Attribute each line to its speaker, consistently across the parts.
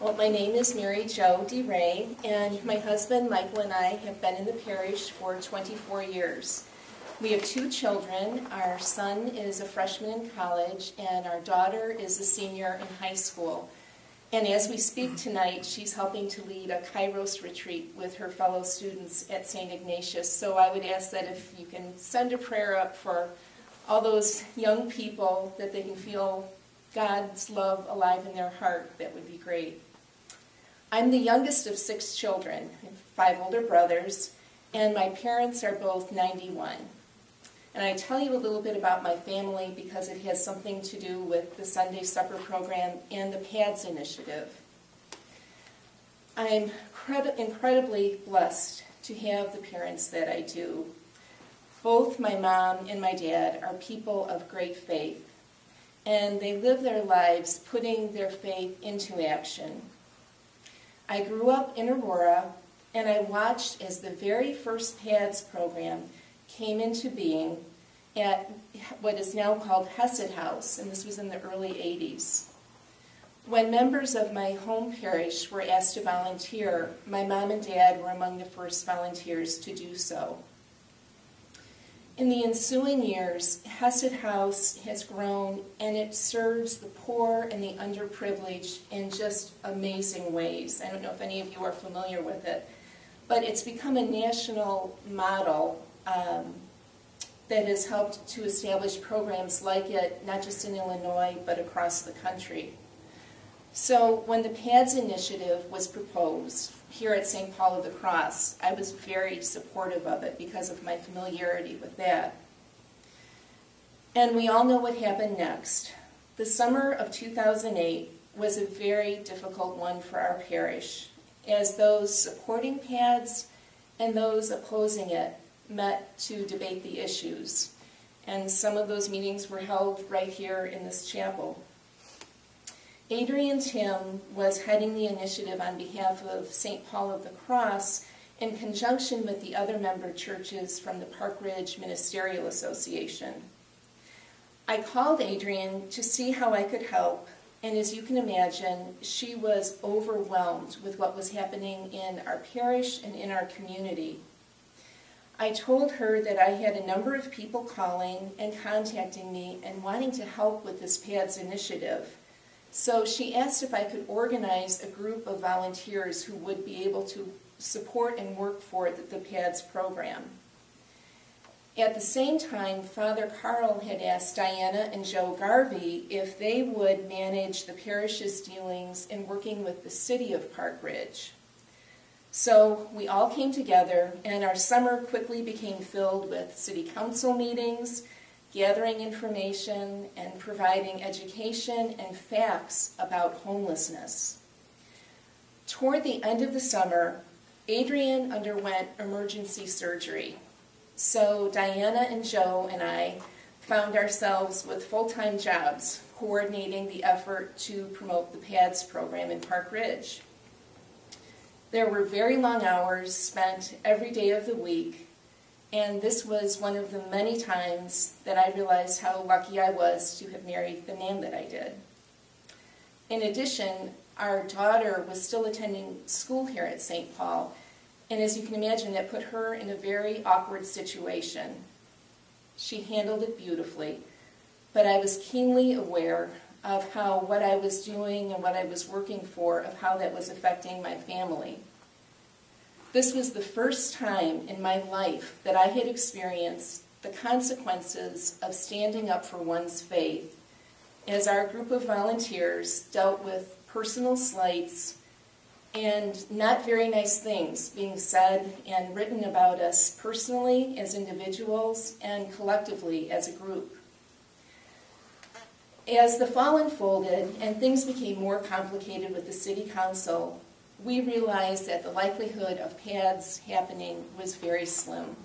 Speaker 1: Well, my name is Mary Jo DeRay, and my husband Michael and I have been in the parish for 24 years. We have two children. Our son is a freshman in college, and our daughter is a senior in high school. And as we speak tonight, she's helping to lead a Kairos retreat with her fellow students at St. Ignatius. So I would ask that if you can send a prayer up for all those young people, that they can feel God's love alive in their heart, that would be great. I'm the youngest of six children, five older brothers, and my parents are both 91. And I tell you a little bit about my family because it has something to do with the Sunday Supper program and the PADS initiative. I'm incredibly blessed to have the parents that I do. Both my mom and my dad are people of great faith, and they live their lives putting their faith into action. I grew up in Aurora, and I watched as the very first PADS program came into being at what is now called Hesed House, and this was in the early 80s. When members of my home parish were asked to volunteer, my mom and dad were among the first volunteers to do so. In the ensuing years, Hesed House has grown and it serves the poor and the underprivileged in just amazing ways. I don't know if any of you are familiar with it, but it's become a national model um, that has helped to establish programs like it, not just in Illinois, but across the country. So when the PADS initiative was proposed here at St. Paul of the Cross, I was very supportive of it because of my familiarity with that. And we all know what happened next. The summer of 2008 was a very difficult one for our parish, as those supporting PADS and those opposing it met to debate the issues. And some of those meetings were held right here in this chapel. Adrian Tim was heading the initiative on behalf of St. Paul of the Cross in conjunction with the other member churches from the Park Ridge Ministerial Association. I called Adrian to see how I could help, and as you can imagine, she was overwhelmed with what was happening in our parish and in our community. I told her that I had a number of people calling and contacting me and wanting to help with this PADS initiative. So she asked if I could organize a group of volunteers who would be able to support and work for the, the PADS program. At the same time, Father Carl had asked Diana and Joe Garvey if they would manage the parish's dealings in working with the city of Park Ridge. So we all came together, and our summer quickly became filled with city council meetings, gathering information, and providing education and facts about homelessness. Toward the end of the summer, Adrian underwent emergency surgery. So Diana and Joe and I found ourselves with full-time jobs coordinating the effort to promote the PADS program in Park Ridge. There were very long hours spent every day of the week, and this was one of the many times that I realized how lucky I was to have married the man that I did. In addition, our daughter was still attending school here at St. Paul, and as you can imagine, that put her in a very awkward situation. She handled it beautifully, but I was keenly aware of how what I was doing and what I was working for, of how that was affecting my family. This was the first time in my life that I had experienced the consequences of standing up for one's faith as our group of volunteers dealt with personal slights and not very nice things being said and written about us personally as individuals and collectively as a group. As the fall unfolded and things became more complicated with the city council, we realized that the likelihood of PADS happening was very slim.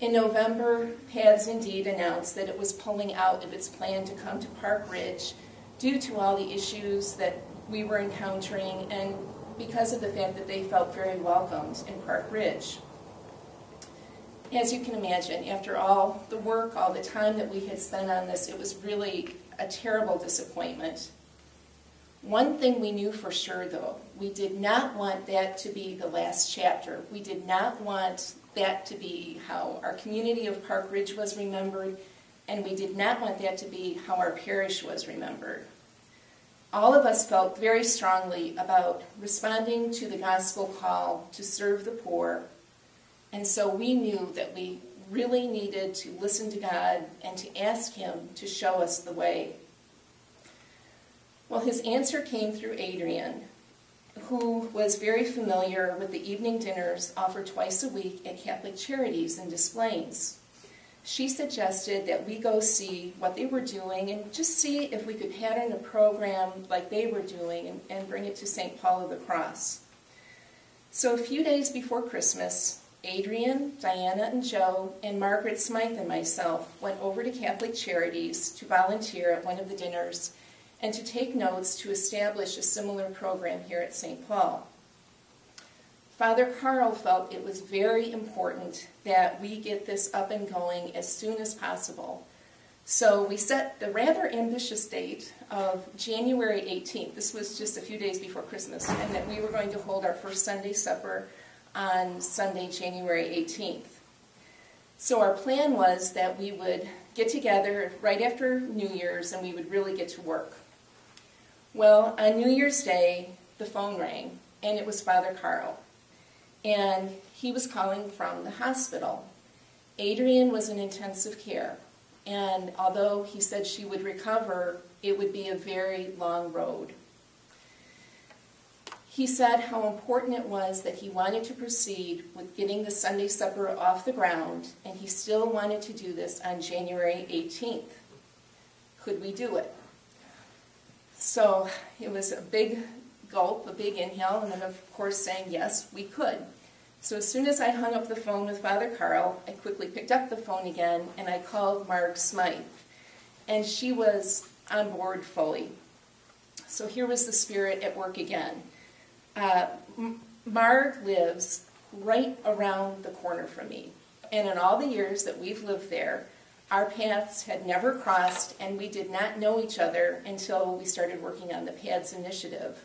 Speaker 1: In November, PADS indeed announced that it was pulling out of its plan to come to Park Ridge due to all the issues that we were encountering and because of the fact that they felt very welcomed in Park Ridge. As you can imagine, after all the work, all the time that we had spent on this, it was really a terrible disappointment. One thing we knew for sure, though, we did not want that to be the last chapter. We did not want that to be how our community of Park Ridge was remembered, and we did not want that to be how our parish was remembered. All of us felt very strongly about responding to the gospel call to serve the poor, and so we knew that we really needed to listen to God and to ask Him to show us the way. Well, his answer came through Adrian, who was very familiar with the evening dinners offered twice a week at Catholic Charities in Des Plaines. She suggested that we go see what they were doing and just see if we could pattern a program like they were doing and, and bring it to St. Paul of the Cross. So a few days before Christmas, Adrian, Diana, and Joe, and Margaret Smythe and myself went over to Catholic Charities to volunteer at one of the dinners and to take notes to establish a similar program here at St. Paul. Father Carl felt it was very important that we get this up and going as soon as possible. So we set the rather ambitious date of January 18th. This was just a few days before Christmas, and that we were going to hold our first Sunday supper on Sunday, January 18th. So our plan was that we would get together right after New Year's and we would really get to work. Well, on New Year's Day, the phone rang, and it was Father Carl. And he was calling from the hospital. Adrian was in intensive care, and although he said she would recover, it would be a very long road. He said how important it was that he wanted to proceed with getting the Sunday supper off the ground, and he still wanted to do this on January 18th. Could we do it? So it was a big gulp, a big inhale, and then of course saying yes, we could. So as soon as I hung up the phone with Father Carl, I quickly picked up the phone again and I called Marg Smythe. And she was on board fully. So here was the spirit at work again. Uh, Marg lives right around the corner from me. And in all the years that we've lived there, our paths had never crossed, and we did not know each other until we started working on the PADS initiative.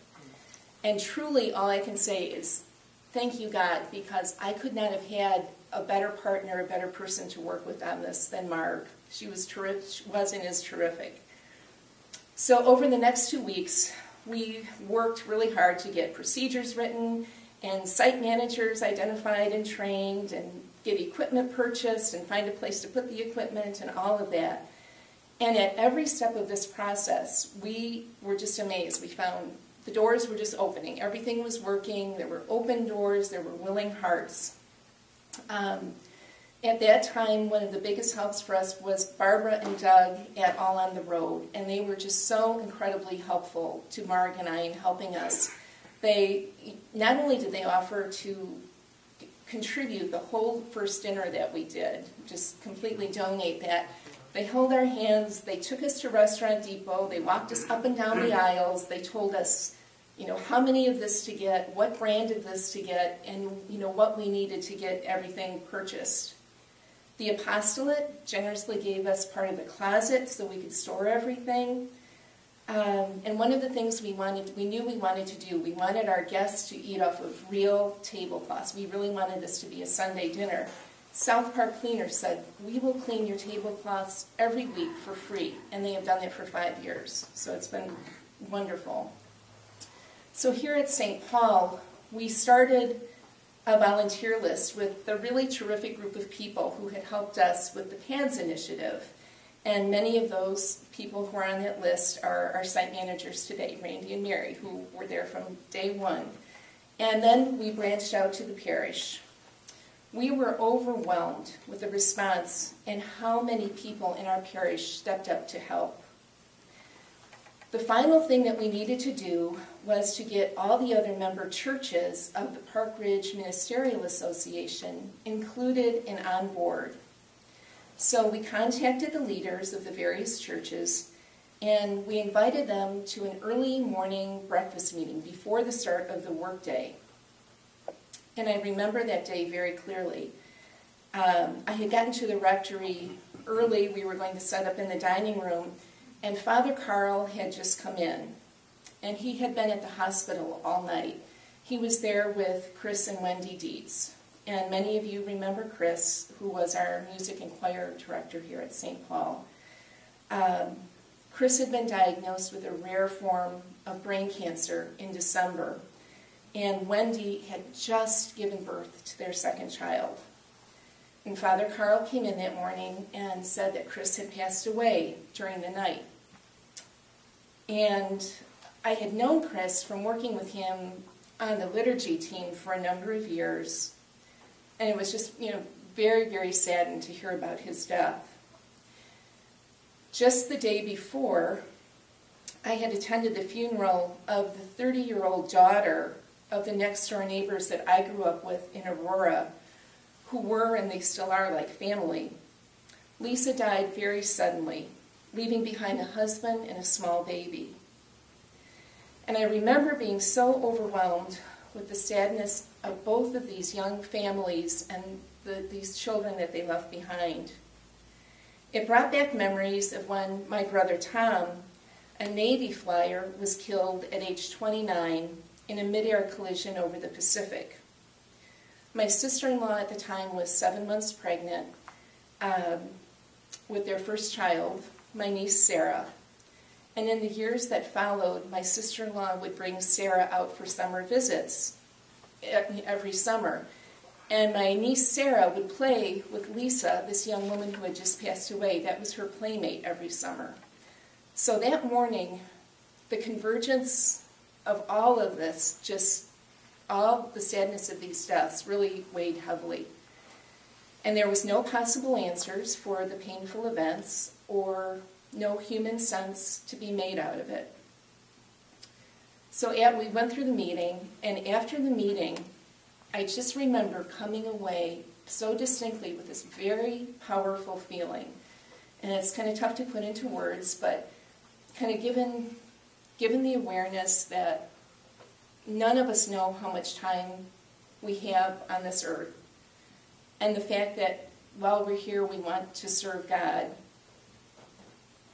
Speaker 1: And truly, all I can say is thank you, God, because I could not have had a better partner, a better person to work with on this than Marg. She was terrific, was and is terrific. So over the next two weeks, we worked really hard to get procedures written and site managers identified and trained and get equipment purchased and find a place to put the equipment and all of that. And at every step of this process, we were just amazed. We found the doors were just opening. Everything was working. There were open doors. There were willing hearts. Um, at that time, one of the biggest helps for us was Barbara and Doug at All on the Road, and they were just so incredibly helpful to Marg and I in helping us. They not only did they offer to contribute the whole first dinner that we did, just completely donate that. They held our hands, they took us to Restaurant Depot, they walked us up and down the mm. aisles, they told us, you know, how many of this to get, what brand of this to get, and, you know, what we needed to get everything purchased. The apostolate generously gave us part of the closet so we could store everything. Um, and one of the things we wanted, we knew we wanted to do, we wanted our guests to eat off of real tablecloths. We really wanted this to be a Sunday dinner. South Park Cleaners said, we will clean your tablecloths every week for free. And they have done that for five years. So it's been wonderful. So here at St. Paul, we started a volunteer list with the really terrific group of people who had helped us with the PADS initiative. And many of those people who are on that list are our site managers today, Randy and Mary, who were there from day one. And then we branched out to the parish. We were overwhelmed with the response and how many people in our parish stepped up to help. The final thing that we needed to do was to get all the other member churches of the Park Ridge Ministerial Association included and on board. So we contacted the leaders of the various churches and we invited them to an early morning breakfast meeting before the start of the workday. And I remember that day very clearly. Um, I had gotten to the rectory early. We were going to set up in the dining room, and Father Carl had just come in. and he had been at the hospital all night. He was there with Chris and Wendy Dietz. And many of you remember Chris, who was our music and choir director here at St. Paul. Um, Chris had been diagnosed with a rare form of brain cancer in December, and Wendy had just given birth to their second child. And Father Carl came in that morning and said that Chris had passed away during the night. And I had known Chris from working with him on the liturgy team for a number of years, and it was just, you know, very, very saddened to hear about his death. Just the day before, I had attended the funeral of the 30 year old daughter of the next door neighbors that I grew up with in Aurora, who were and they still are like family. Lisa died very suddenly, leaving behind a husband and a small baby. And I remember being so overwhelmed with the sadness of both of these young families and the, these children that they left behind. It brought back memories of when my brother Tom, a Navy flyer, was killed at age 29 in a midair collision over the Pacific. My sister in law at the time was seven months pregnant um, with their first child, my niece Sarah. And in the years that followed, my sister in law would bring Sarah out for summer visits every summer. And my niece Sarah would play with Lisa, this young woman who had just passed away. That was her playmate every summer. So that morning, the convergence of all of this, just all the sadness of these deaths, really weighed heavily. And there was no possible answers for the painful events or no human sense to be made out of it. So yeah, we went through the meeting, and after the meeting, I just remember coming away so distinctly with this very powerful feeling. And it's kind of tough to put into words, but kind of given, given the awareness that none of us know how much time we have on this earth, and the fact that while we're here, we want to serve God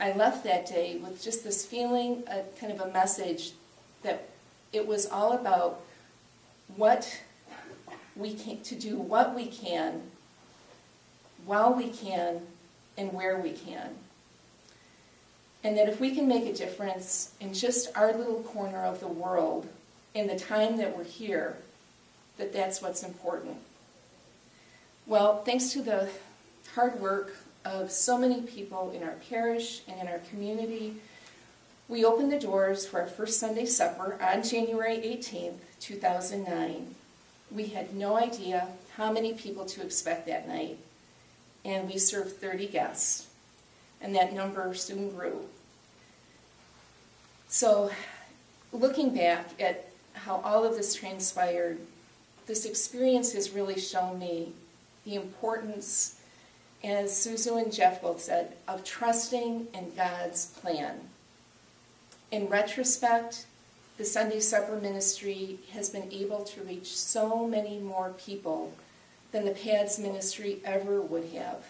Speaker 1: I left that day with just this feeling, a kind of a message that it was all about what we can to do what we can while we can and where we can. And that if we can make a difference in just our little corner of the world in the time that we're here, that that's what's important. Well, thanks to the hard work of so many people in our parish and in our community. We opened the doors for our first Sunday supper on January 18th, 2009. We had no idea how many people to expect that night, and we served 30 guests, and that number soon grew. So, looking back at how all of this transpired, this experience has really shown me the importance as Susan and Jeff both said, of trusting in God's plan. In retrospect, the Sunday Supper ministry has been able to reach so many more people than the PADS ministry ever would have.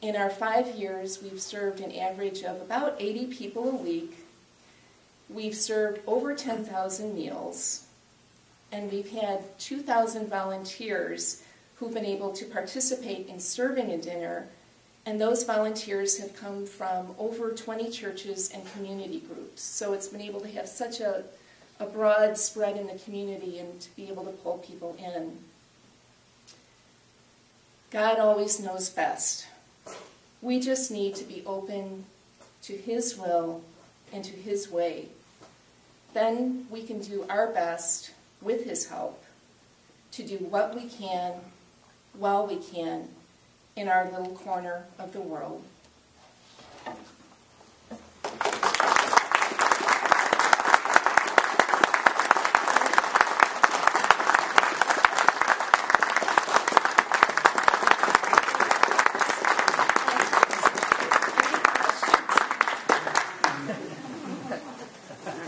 Speaker 1: In our five years, we've served an average of about 80 people a week. We've served over 10,000 meals, and we've had 2,000 volunteers who've been able to participate in serving a dinner, and those volunteers have come from over 20 churches and community groups. So it's been able to have such a, a broad spread in the community and to be able to pull people in. God always knows best. We just need to be open to His will and to His way. Then we can do our best with His help to do what we can while we can in our little corner of the world.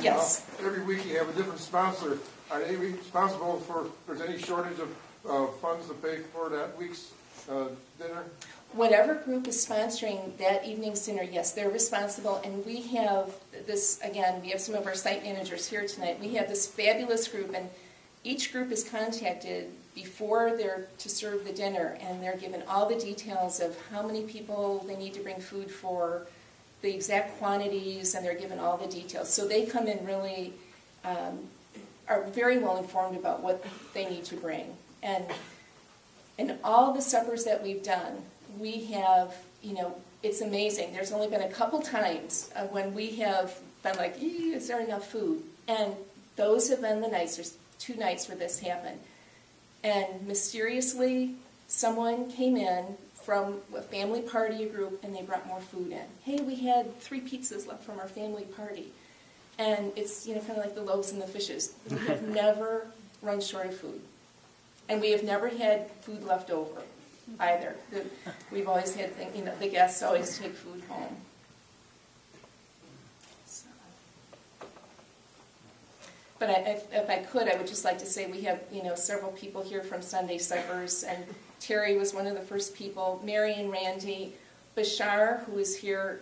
Speaker 1: Yes.
Speaker 2: Every week you have a different sponsor. Are they responsible for, if there's any shortage of funds to pay for that week's uh, dinner?
Speaker 1: Whatever group is sponsoring that evening's dinner, yes, they're responsible, and we have this, again, we have some of our site managers here tonight, we have this fabulous group, and each group is contacted before they're to serve the dinner, and they're given all the details of how many people they need to bring food for, the exact quantities, and they're given all the details. So they come in really, um, are very well informed about what they need to bring. And in all the suppers that we've done, we have, you know, it's amazing. There's only been a couple times uh, when we have been like, is there enough food? And those have been the nights. There's two nights where this happened. And mysteriously, someone came in from a family party group and they brought more food in. Hey, we had three pizzas left from our family party. And it's, you know, kind of like the loaves and the fishes. We have never run short of food. And we have never had food left over either. The- We've always had, you know, the guests always take food home. So. But I, if, if I could, I would just like to say we have, you know, several people here from Sunday Suppers, and Terry was one of the first people, Mary and Randy, Bashar, who is here,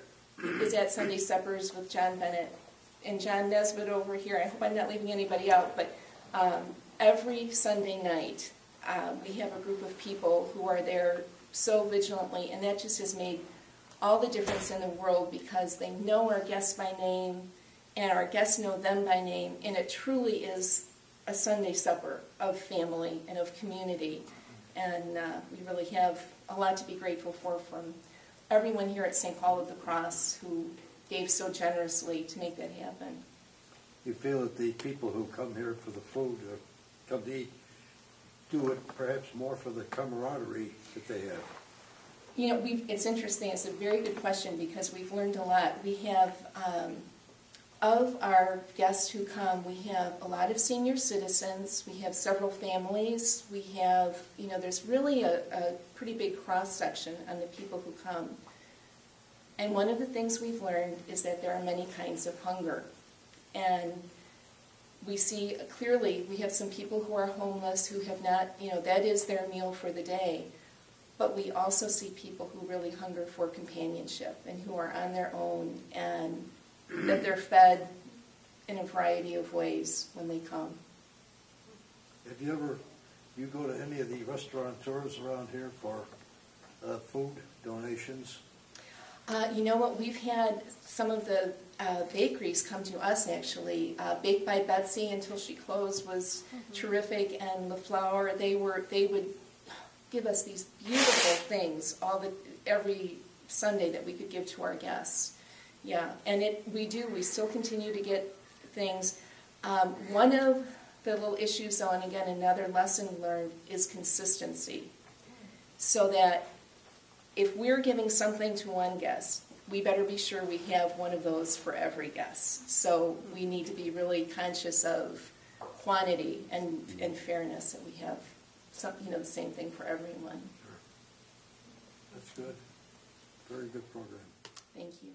Speaker 1: is at Sunday Suppers with John Bennett, and John Nesbitt over here. I hope I'm not leaving anybody out, but um, every Sunday night, um, we have a group of people who are there so vigilantly, and that just has made all the difference in the world because they know our guests by name, and our guests know them by name, and it truly is a Sunday supper of family and of community. And uh, we really have a lot to be grateful for from everyone here at St. Paul of the Cross who gave so generously to make that happen.
Speaker 3: You feel that the people who come here for the food, or come to eat, do it perhaps more for the camaraderie that they have?
Speaker 1: You know, it's interesting, it's a very good question because we've learned a lot. We have, um, of our guests who come, we have a lot of senior citizens, we have several families, we have, you know, there's really a, a pretty big cross-section on the people who come. And one of the things we've learned is that there are many kinds of hunger. And we see clearly, we have some people who are homeless who have not, you know, that is their meal for the day. But we also see people who really hunger for companionship and who are on their own and that they're fed in a variety of ways when they come.
Speaker 3: Have you ever, you go to any of the restaurateurs around here for uh, food donations?
Speaker 1: Uh, you know what? We've had some of the uh, bakeries come to us actually. Uh, Baked by Betsy until she closed was terrific, and the flour they were they would give us these beautiful things all the every Sunday that we could give to our guests. Yeah, and it we do. We still continue to get things. Um, one of the little issues, though, and again another lesson learned is consistency, so that if we're giving something to one guest, we better be sure we have one of those for every guest. So we need to be really conscious of quantity and, and fairness, that we have some, you know, the same thing for everyone.
Speaker 3: That's good. Very good program.
Speaker 1: Thank you.